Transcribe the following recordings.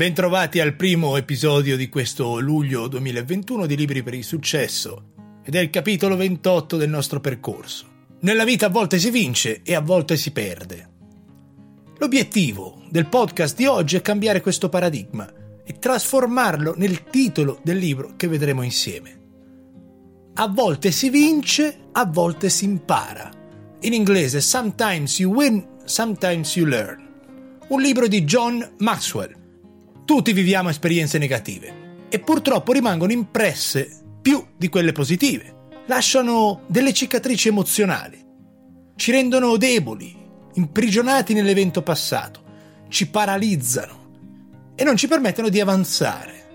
Bentrovati al primo episodio di questo luglio 2021 di Libri per il Successo ed è il capitolo 28 del nostro percorso. Nella vita a volte si vince e a volte si perde. L'obiettivo del podcast di oggi è cambiare questo paradigma e trasformarlo nel titolo del libro che vedremo insieme. A volte si vince, a volte si impara. In inglese Sometimes you win, sometimes you learn. Un libro di John Maxwell tutti viviamo esperienze negative e purtroppo rimangono impresse più di quelle positive. Lasciano delle cicatrici emozionali, ci rendono deboli, imprigionati nell'evento passato, ci paralizzano e non ci permettono di avanzare.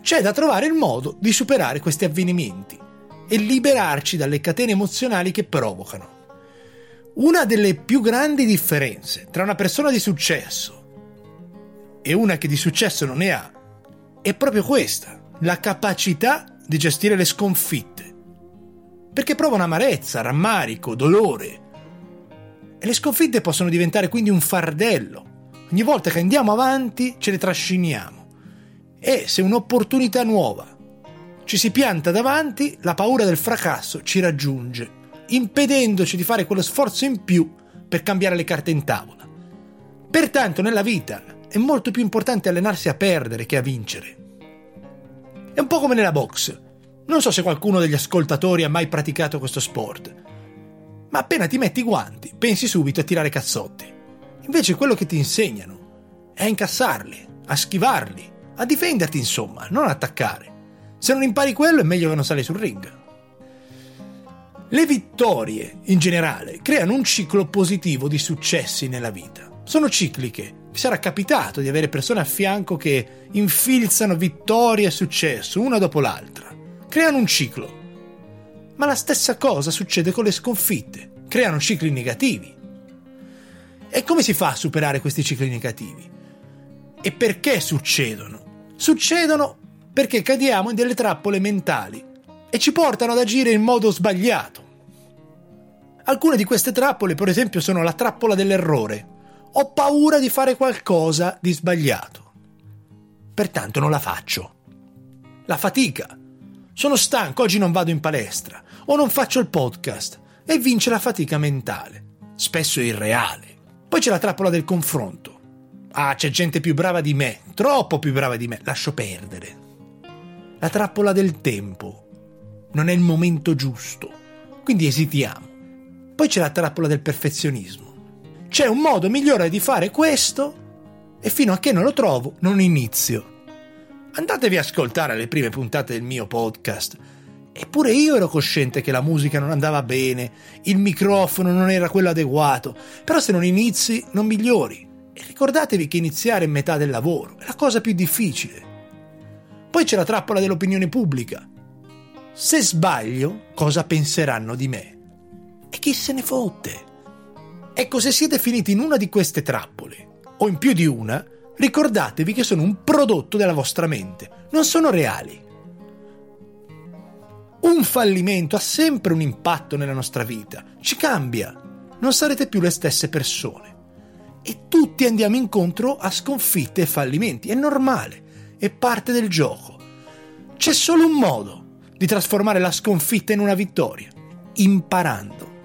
C'è da trovare il modo di superare questi avvenimenti e liberarci dalle catene emozionali che provocano. Una delle più grandi differenze tra una persona di successo e una che di successo non ne ha, è proprio questa, la capacità di gestire le sconfitte. Perché provano amarezza, rammarico, dolore. E le sconfitte possono diventare quindi un fardello. Ogni volta che andiamo avanti ce le trasciniamo. E se un'opportunità nuova ci si pianta davanti, la paura del fracasso ci raggiunge, impedendoci di fare quello sforzo in più per cambiare le carte in tavola. Pertanto nella vita è molto più importante allenarsi a perdere che a vincere. È un po' come nella box. Non so se qualcuno degli ascoltatori ha mai praticato questo sport, ma appena ti metti i guanti pensi subito a tirare cazzotti. Invece quello che ti insegnano è a incassarli, a schivarli, a difenderti insomma, non attaccare. Se non impari quello è meglio che non sali sul ring. Le vittorie, in generale, creano un ciclo positivo di successi nella vita. Sono cicliche vi sarà capitato di avere persone a fianco che infilzano vittoria e successo una dopo l'altra. Creano un ciclo. Ma la stessa cosa succede con le sconfitte. Creano cicli negativi. E come si fa a superare questi cicli negativi? E perché succedono? Succedono perché cadiamo in delle trappole mentali e ci portano ad agire in modo sbagliato. Alcune di queste trappole, per esempio, sono la trappola dell'errore, ho paura di fare qualcosa di sbagliato. Pertanto non la faccio. La fatica. Sono stanco, oggi non vado in palestra o non faccio il podcast e vince la fatica mentale, spesso irreale. Poi c'è la trappola del confronto. Ah, c'è gente più brava di me, troppo più brava di me, lascio perdere. La trappola del tempo. Non è il momento giusto, quindi esitiamo. Poi c'è la trappola del perfezionismo. C'è un modo migliore di fare questo e fino a che non lo trovo non inizio. Andatevi a ascoltare le prime puntate del mio podcast. Eppure io ero cosciente che la musica non andava bene, il microfono non era quello adeguato, però se non inizi non migliori. E ricordatevi che iniziare è metà del lavoro, è la cosa più difficile. Poi c'è la trappola dell'opinione pubblica. Se sbaglio, cosa penseranno di me? E chi se ne fotte? Ecco, se siete finiti in una di queste trappole, o in più di una, ricordatevi che sono un prodotto della vostra mente, non sono reali. Un fallimento ha sempre un impatto nella nostra vita, ci cambia, non sarete più le stesse persone. E tutti andiamo incontro a sconfitte e fallimenti, è normale, è parte del gioco. C'è solo un modo di trasformare la sconfitta in una vittoria, imparando.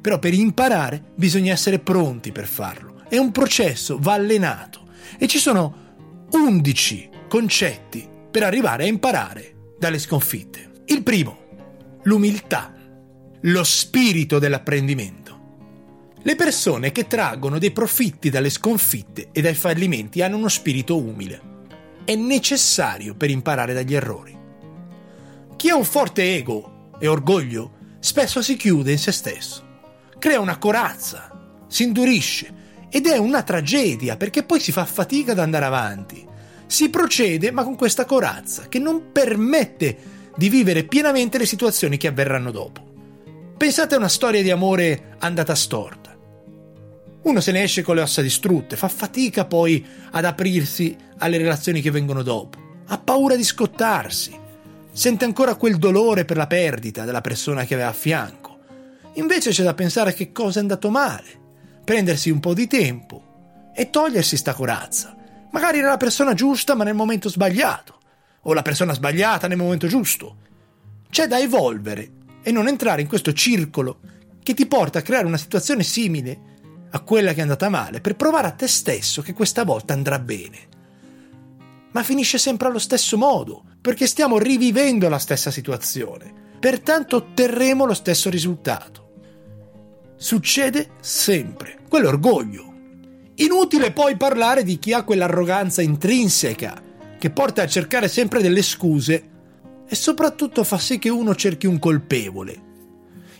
Però per imparare bisogna essere pronti per farlo. È un processo, va allenato. E ci sono 11 concetti per arrivare a imparare dalle sconfitte. Il primo, l'umiltà, lo spirito dell'apprendimento. Le persone che traggono dei profitti dalle sconfitte e dai fallimenti hanno uno spirito umile. È necessario per imparare dagli errori. Chi ha un forte ego e orgoglio spesso si chiude in se stesso crea una corazza, si indurisce ed è una tragedia perché poi si fa fatica ad andare avanti. Si procede ma con questa corazza che non permette di vivere pienamente le situazioni che avverranno dopo. Pensate a una storia di amore andata storta. Uno se ne esce con le ossa distrutte, fa fatica poi ad aprirsi alle relazioni che vengono dopo, ha paura di scottarsi, sente ancora quel dolore per la perdita della persona che aveva a fianco Invece c'è da pensare che cosa è andato male, prendersi un po' di tempo e togliersi sta corazza Magari era la persona giusta ma nel momento sbagliato, o la persona sbagliata nel momento giusto. C'è da evolvere e non entrare in questo circolo che ti porta a creare una situazione simile a quella che è andata male per provare a te stesso che questa volta andrà bene. Ma finisce sempre allo stesso modo, perché stiamo rivivendo la stessa situazione, pertanto otterremo lo stesso risultato. Succede sempre, quell'orgoglio. Inutile poi parlare di chi ha quell'arroganza intrinseca che porta a cercare sempre delle scuse e soprattutto fa sì che uno cerchi un colpevole.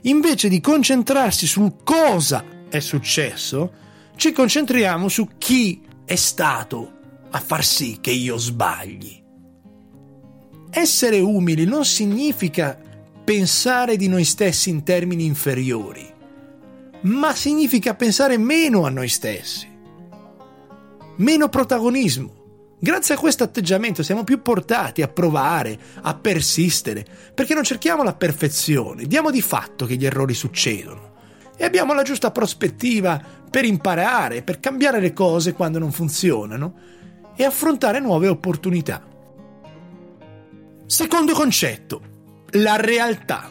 Invece di concentrarsi sul cosa è successo, ci concentriamo su chi è stato a far sì che io sbagli. Essere umili non significa pensare di noi stessi in termini inferiori, ma significa pensare meno a noi stessi, meno protagonismo. Grazie a questo atteggiamento siamo più portati a provare, a persistere, perché non cerchiamo la perfezione, diamo di fatto che gli errori succedono e abbiamo la giusta prospettiva per imparare, per cambiare le cose quando non funzionano e affrontare nuove opportunità. Secondo concetto, la realtà,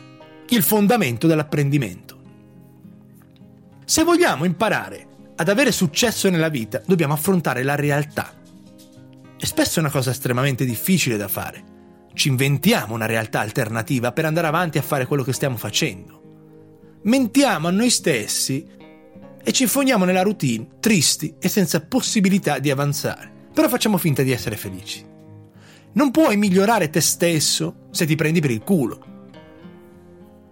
il fondamento dell'apprendimento. Se vogliamo imparare ad avere successo nella vita, dobbiamo affrontare la realtà. E spesso è una cosa estremamente difficile da fare. Ci inventiamo una realtà alternativa per andare avanti a fare quello che stiamo facendo mentiamo a noi stessi e ci infondiamo nella routine, tristi e senza possibilità di avanzare. Però facciamo finta di essere felici. Non puoi migliorare te stesso se ti prendi per il culo.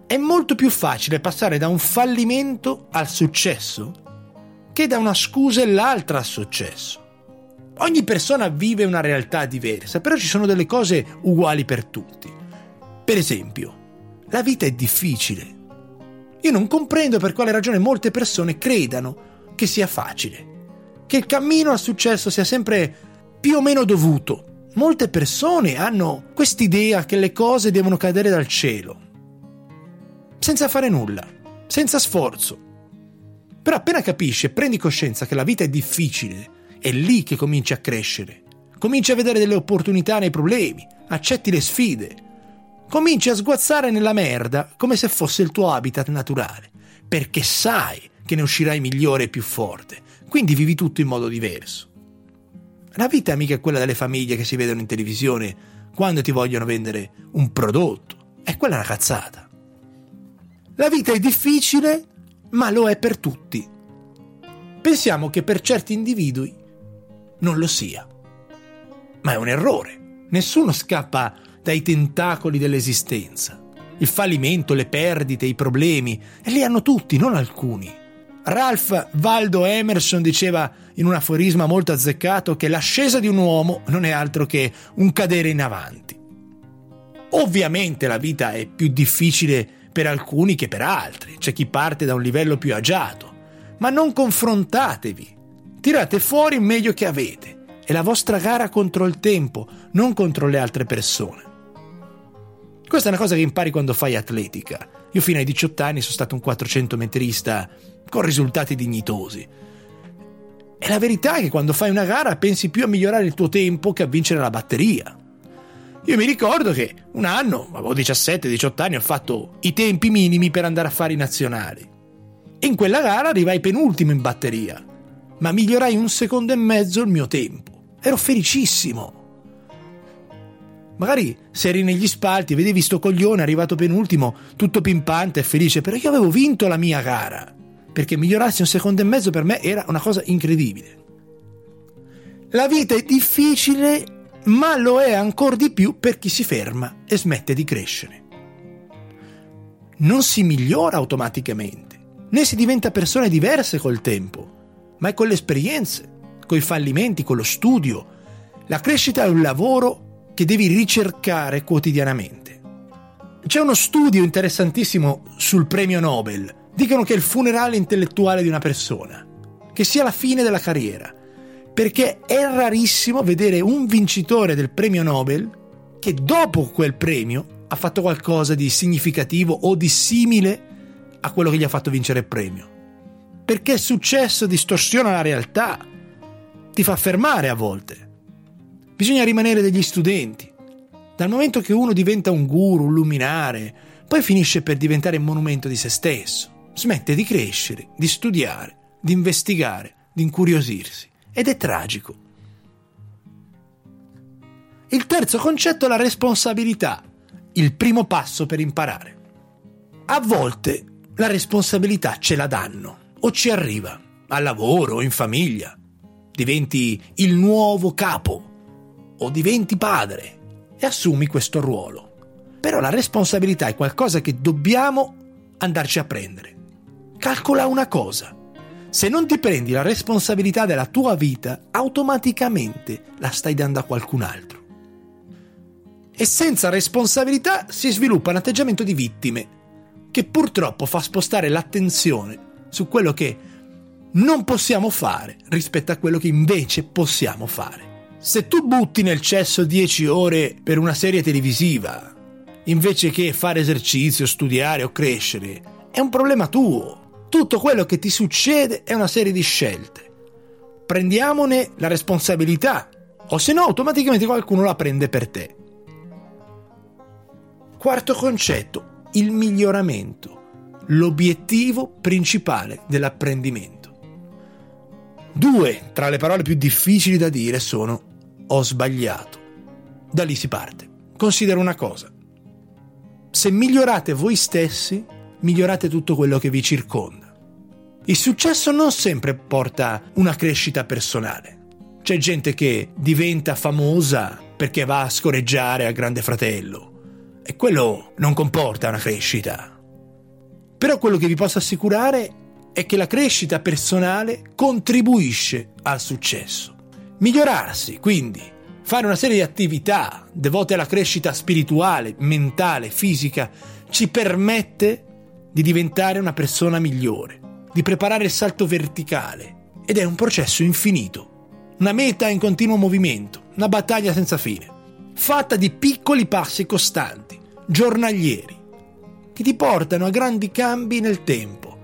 È molto più facile passare da un fallimento al successo che da una scusa e l'altra al successo. Ogni persona vive una realtà diversa, però ci sono delle cose uguali per tutti. Per esempio, la vita è difficile io non comprendo per quale ragione molte persone credano che sia facile, che il cammino al successo sia sempre più o meno dovuto. Molte persone hanno quest'idea che le cose devono cadere dal cielo, senza fare nulla, senza sforzo. Però appena capisci e prendi coscienza che la vita è difficile, è lì che cominci a crescere. Cominci a vedere delle opportunità nei problemi, accetti le sfide, cominci a sguazzare nella merda come se fosse il tuo habitat naturale, perché sai che ne uscirai migliore e più forte, quindi vivi tutto in modo diverso. La vita è mica quella delle famiglie che si vedono in televisione quando ti vogliono vendere un prodotto, è quella una cazzata. La vita è difficile, ma lo è per tutti. Pensiamo che per certi individui non lo sia. Ma è un errore. Nessuno scappa dai tentacoli dell'esistenza. Il fallimento, le perdite, i problemi, e li hanno tutti, non alcuni. Ralph Waldo Emerson diceva in un aforisma molto azzeccato che l'ascesa di un uomo non è altro che un cadere in avanti. Ovviamente la vita è più difficile per alcuni che per altri, c'è chi parte da un livello più agiato, ma non confrontatevi, tirate fuori il meglio che avete, è la vostra gara contro il tempo, non contro le altre persone. Questa è una cosa che impari quando fai atletica. Io fino ai 18 anni sono stato un 400 metrista con risultati dignitosi. E la verità è che quando fai una gara pensi più a migliorare il tuo tempo che a vincere la batteria. Io mi ricordo che un anno, avevo 17-18 anni, ho fatto i tempi minimi per andare a fare i nazionali. E in quella gara arrivai penultimo in batteria, ma migliorai un secondo e mezzo il mio tempo. Ero felicissimo. Magari se eri negli spalti, vedevi sto coglione arrivato penultimo, tutto pimpante e felice, però io avevo vinto la mia gara. Perché migliorarsi un secondo e mezzo per me era una cosa incredibile. La vita è difficile, ma lo è ancora di più per chi si ferma e smette di crescere. Non si migliora automaticamente, né si diventa persone diverse col tempo, ma è con le esperienze, con i fallimenti, con lo studio. La crescita è un lavoro che devi ricercare quotidianamente. C'è uno studio interessantissimo sul premio Nobel. Dicono che è il funerale intellettuale di una persona, che sia la fine della carriera, perché è rarissimo vedere un vincitore del premio Nobel che dopo quel premio ha fatto qualcosa di significativo o di simile a quello che gli ha fatto vincere il premio. Perché il successo distorsiona la realtà, ti fa fermare a volte Bisogna rimanere degli studenti. Dal momento che uno diventa un guru, un luminare, poi finisce per diventare monumento di se stesso. Smette di crescere, di studiare, di investigare, di incuriosirsi. Ed è tragico. Il terzo concetto è la responsabilità, il primo passo per imparare. A volte la responsabilità ce la danno o ci arriva, al lavoro in famiglia. Diventi il nuovo capo o diventi padre e assumi questo ruolo. Però la responsabilità è qualcosa che dobbiamo andarci a prendere. Calcola una cosa. Se non ti prendi la responsabilità della tua vita, automaticamente la stai dando a qualcun altro. E senza responsabilità si sviluppa un atteggiamento di vittime, che purtroppo fa spostare l'attenzione su quello che non possiamo fare rispetto a quello che invece possiamo fare. Se tu butti nel cesso 10 ore per una serie televisiva, invece che fare esercizio, studiare o crescere, è un problema tuo. Tutto quello che ti succede è una serie di scelte. Prendiamone la responsabilità, o se no automaticamente qualcuno la prende per te. Quarto concetto, il miglioramento, l'obiettivo principale dell'apprendimento. Due tra le parole più difficili da dire sono ho sbagliato. Da lì si parte. Considera una cosa. Se migliorate voi stessi, migliorate tutto quello che vi circonda. Il successo non sempre porta una crescita personale. C'è gente che diventa famosa perché va a scoreggiare al Grande Fratello e quello non comporta una crescita. Però quello che vi posso assicurare è che la crescita personale contribuisce al successo. Migliorarsi, quindi, fare una serie di attività devote alla crescita spirituale, mentale, fisica, ci permette di diventare una persona migliore, di preparare il salto verticale. Ed è un processo infinito, una meta in continuo movimento, una battaglia senza fine, fatta di piccoli passi costanti, giornalieri, che ti portano a grandi cambi nel tempo.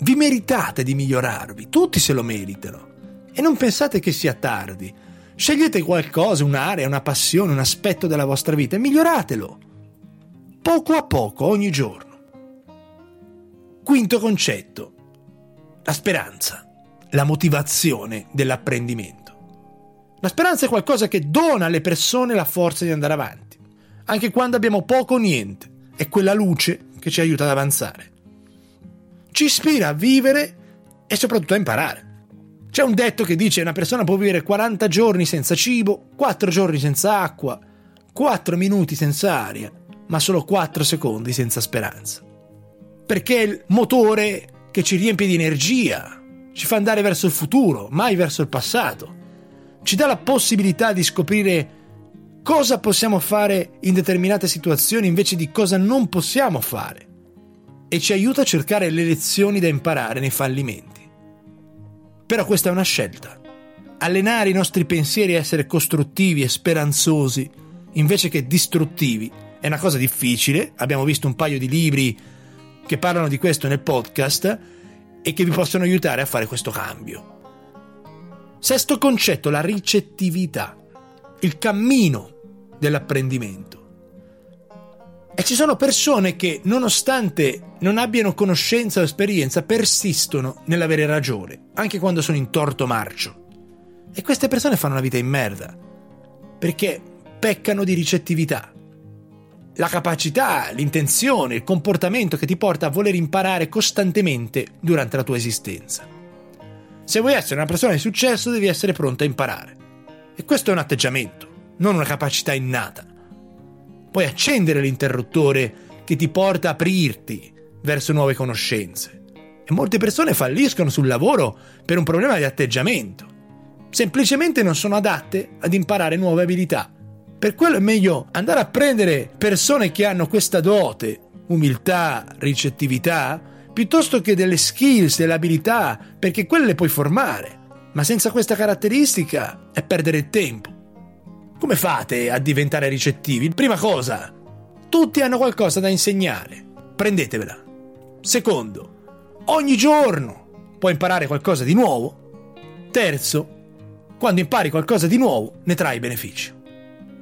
Vi meritate di migliorarvi, tutti se lo meritano. E non pensate che sia tardi. Scegliete qualcosa, un'area, una passione, un aspetto della vostra vita e miglioratelo. Poco a poco, ogni giorno. Quinto concetto. La speranza, la motivazione dell'apprendimento. La speranza è qualcosa che dona alle persone la forza di andare avanti, anche quando abbiamo poco o niente. È quella luce che ci aiuta ad avanzare ci ispira a vivere e soprattutto a imparare. C'è un detto che dice che una persona può vivere 40 giorni senza cibo, 4 giorni senza acqua, 4 minuti senza aria, ma solo 4 secondi senza speranza. Perché è il motore che ci riempie di energia, ci fa andare verso il futuro, mai verso il passato. Ci dà la possibilità di scoprire cosa possiamo fare in determinate situazioni invece di cosa non possiamo fare e ci aiuta a cercare le lezioni da imparare nei fallimenti. Però questa è una scelta. Allenare i nostri pensieri a essere costruttivi e speranzosi invece che distruttivi è una cosa difficile. Abbiamo visto un paio di libri che parlano di questo nel podcast e che vi possono aiutare a fare questo cambio. Sesto concetto, la ricettività, il cammino dell'apprendimento. E ci sono persone che, nonostante non abbiano conoscenza o esperienza, persistono nell'avere ragione, anche quando sono in torto marcio. E queste persone fanno una vita in merda, perché peccano di ricettività. La capacità, l'intenzione, il comportamento che ti porta a voler imparare costantemente durante la tua esistenza. Se vuoi essere una persona di successo devi essere pronta a imparare. E questo è un atteggiamento, non una capacità innata puoi accendere l'interruttore che ti porta a aprirti verso nuove conoscenze. E molte persone falliscono sul lavoro per un problema di atteggiamento. Semplicemente non sono adatte ad imparare nuove abilità. Per quello è meglio andare a prendere persone che hanno questa dote, umiltà, ricettività, piuttosto che delle skills, delle abilità, perché quelle le puoi formare. Ma senza questa caratteristica è perdere tempo. Come fate a diventare ricettivi? Prima cosa, tutti hanno qualcosa da insegnare. Prendetevela. Secondo, ogni giorno puoi imparare qualcosa di nuovo. Terzo, Quando impari qualcosa di nuovo, ne trai beneficio.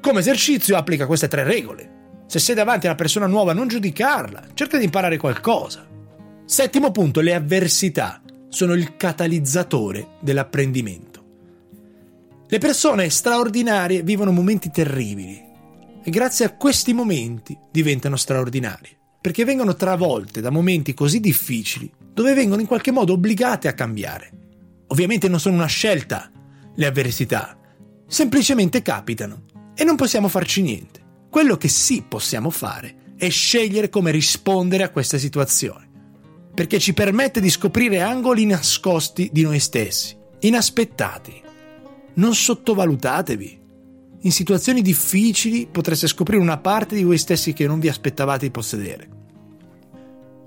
Come esercizio applica queste tre regole. Se sei davanti a una persona nuova, non giudicarla, cerca di imparare qualcosa. Settimo punto, le avversità sono il catalizzatore dell'apprendimento. Le persone straordinarie vivono momenti terribili e grazie a questi momenti diventano straordinarie, perché vengono travolte da momenti così difficili dove vengono in qualche modo obbligate a cambiare. Ovviamente non sono una scelta le avversità, semplicemente capitano e non possiamo farci niente. Quello che sì possiamo fare è scegliere come rispondere a queste situazioni, perché ci permette di scoprire angoli nascosti di noi stessi, inaspettati. Non sottovalutatevi. In situazioni difficili potreste scoprire una parte di voi stessi che non vi aspettavate di possedere.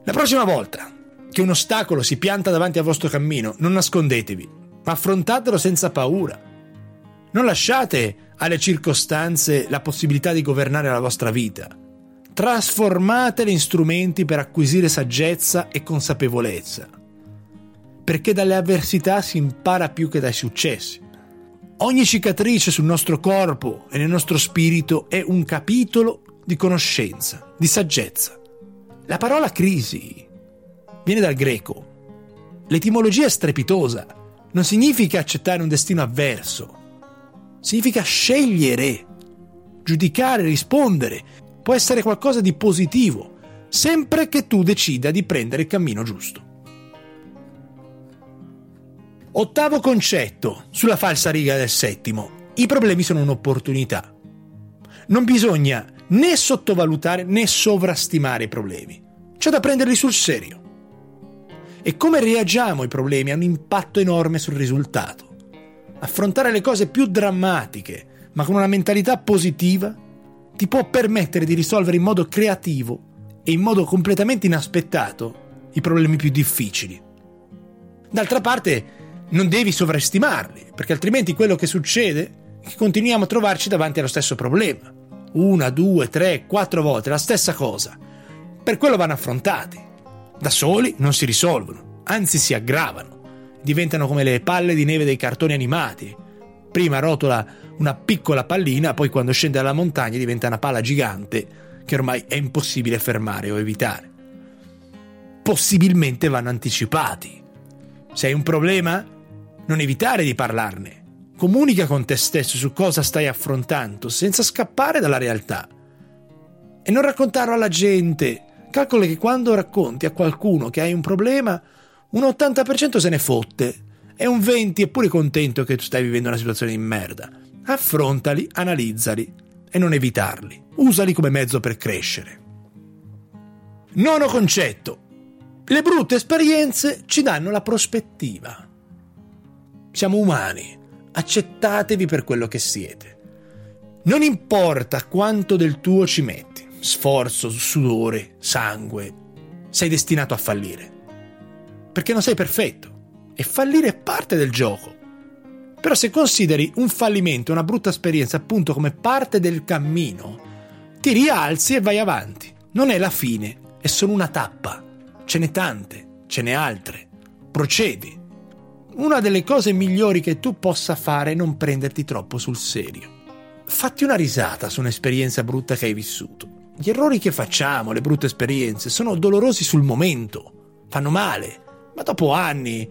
La prossima volta che un ostacolo si pianta davanti al vostro cammino, non nascondetevi, ma affrontatelo senza paura. Non lasciate alle circostanze la possibilità di governare la vostra vita. Trasformatele in strumenti per acquisire saggezza e consapevolezza. Perché dalle avversità si impara più che dai successi. Ogni cicatrice sul nostro corpo e nel nostro spirito è un capitolo di conoscenza, di saggezza. La parola crisi viene dal greco. L'etimologia è strepitosa. Non significa accettare un destino avverso, significa scegliere, giudicare, rispondere. Può essere qualcosa di positivo, sempre che tu decida di prendere il cammino giusto. Ottavo concetto sulla falsa riga del settimo. I problemi sono un'opportunità. Non bisogna né sottovalutare né sovrastimare i problemi. C'è da prenderli sul serio. E come reagiamo ai problemi ha un impatto enorme sul risultato affrontare le cose più drammatiche, ma con una mentalità positiva, ti può permettere di risolvere in modo creativo e in modo completamente inaspettato i problemi più difficili. D'altra parte, non devi sovrestimarli, perché altrimenti quello che succede è che continuiamo a trovarci davanti allo stesso problema. Una, due, tre, quattro volte la stessa cosa. Per quello vanno affrontati. Da soli non si risolvono, anzi si aggravano diventano come le palle di neve dei cartoni animati. Prima rotola una piccola pallina, poi quando scende dalla montagna diventa una palla gigante che ormai è impossibile fermare o evitare. Possibilmente vanno anticipati. Se hai un problema, non evitare di parlarne. Comunica con te stesso su cosa stai affrontando senza scappare dalla realtà. E non raccontarlo alla gente. Calcola che quando racconti a qualcuno che hai un problema, un 80% se ne fotte e un 20% è pure contento che tu stai vivendo una situazione di merda. Affrontali, analizzali e non evitarli. Usali come mezzo per crescere. Nono concetto. Le brutte esperienze ci danno la prospettiva. Siamo umani, accettatevi per quello che siete. Non importa quanto del tuo ci metti, sforzo, sudore, sangue, sei destinato a fallire perché non sei perfetto e fallire è parte del gioco. Però se consideri un fallimento, una brutta esperienza appunto come parte del cammino, ti rialzi e vai avanti. Non è la fine, è solo una tappa. Ce n'è tante, ce n'è altre. Procedi. Una delle cose migliori che tu possa fare è non prenderti troppo sul serio. Fatti una risata su un'esperienza brutta che hai vissuto. Gli errori che facciamo, le brutte esperienze, sono dolorosi sul momento, fanno male, ma dopo anni,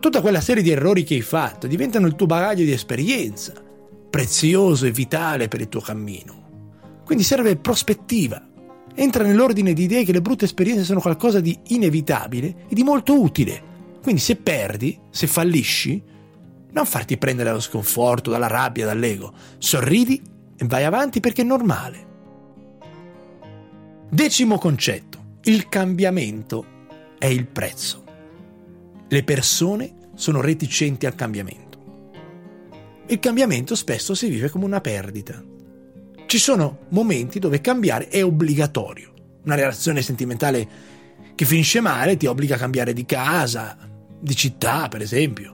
tutta quella serie di errori che hai fatto diventano il tuo bagaglio di esperienza, prezioso e vitale per il tuo cammino. Quindi serve prospettiva. Entra nell'ordine di idee che le brutte esperienze sono qualcosa di inevitabile e di molto utile. Quindi se perdi, se fallisci, non farti prendere dallo sconforto, dalla rabbia, dall'ego. Sorridi e vai avanti perché è normale. Decimo concetto. Il cambiamento è il prezzo le persone sono reticenti al cambiamento. Il cambiamento spesso si vive come una perdita. Ci sono momenti dove cambiare è obbligatorio. Una relazione sentimentale che finisce male ti obbliga a cambiare di casa, di città, per esempio.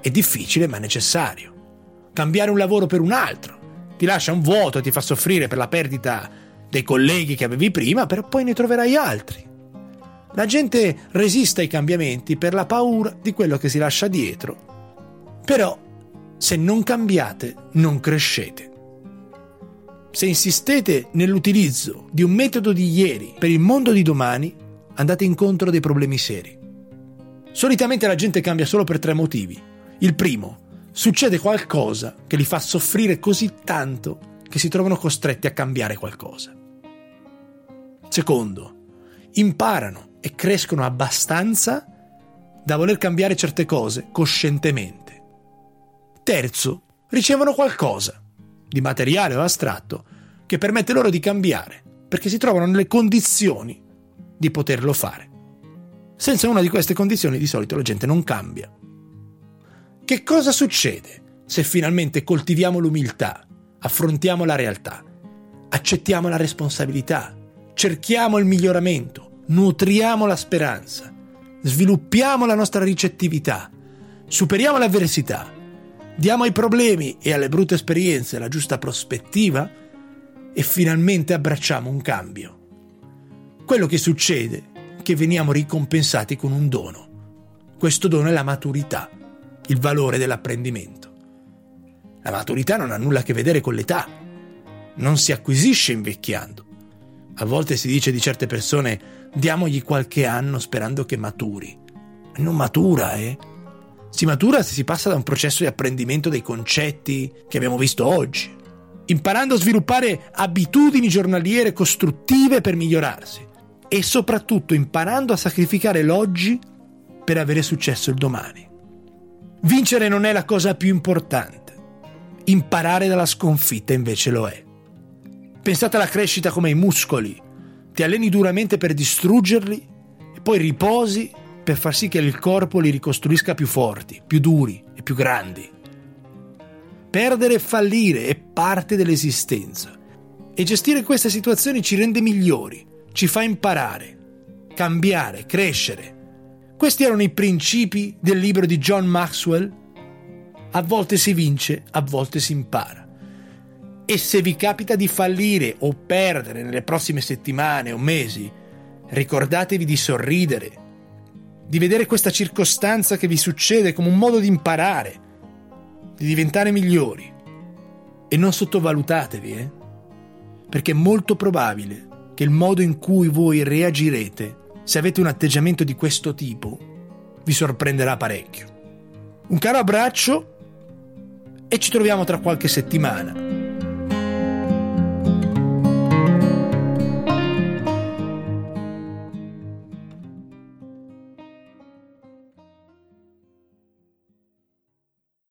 È difficile ma necessario. Cambiare un lavoro per un altro ti lascia un vuoto e ti fa soffrire per la perdita dei colleghi che avevi prima, però poi ne troverai altri. La gente resiste ai cambiamenti per la paura di quello che si lascia dietro. Però Se non cambiate, non crescete. Se insistete nell'utilizzo di un metodo di ieri per il mondo di domani, andate incontro a dei problemi seri. Solitamente la gente cambia solo per tre motivi. Il primo, succede qualcosa che li fa soffrire così tanto che si trovano costretti a cambiare qualcosa. Secondo, imparano e crescono abbastanza da voler cambiare certe cose coscientemente. Terzo, ricevono qualcosa, di materiale o astratto, che permette loro di cambiare, perché si trovano nelle condizioni di poterlo fare. Senza una di queste condizioni di solito la gente non cambia. Che cosa succede se finalmente coltiviamo l'umiltà, affrontiamo la realtà, accettiamo la responsabilità, cerchiamo il miglioramento, nutriamo la speranza, sviluppiamo la nostra ricettività, superiamo l'avversità, diamo ai problemi e alle brutte esperienze la giusta prospettiva e finalmente abbracciamo un cambio. Quello che succede che veniamo ricompensati con un dono. Questo dono è la maturità, il valore dell'apprendimento. La maturità non ha nulla a che vedere con l'età, non si acquisisce invecchiando. A volte si dice di certe persone diamogli qualche anno sperando che maturi. Non matura, eh? Si matura se si passa da un processo di apprendimento dei concetti che abbiamo visto oggi, imparando a sviluppare abitudini giornaliere costruttive per migliorarsi e soprattutto imparando a sacrificare l'oggi per avere successo il domani. Vincere non è la cosa più importante, imparare dalla sconfitta invece lo è. Pensate alla crescita come ai muscoli, ti alleni duramente per distruggerli e poi riposi per far sì che il corpo li ricostruisca più forti, più duri e più grandi. Perdere e fallire è parte dell'esistenza e gestire queste situazioni ci rende migliori, ci fa imparare, cambiare, crescere. Questi erano i principi del libro di John Maxwell. A volte si vince, a volte si impara. E se vi capita di fallire o perdere nelle prossime settimane o mesi, ricordatevi di sorridere, di vedere questa circostanza che vi succede come un modo di imparare, di diventare migliori. E non sottovalutatevi, eh? perché è molto probabile che il modo in cui voi reagirete, se avete un atteggiamento di questo tipo, vi sorprenderà parecchio. Un caro abbraccio e ci troviamo tra qualche settimana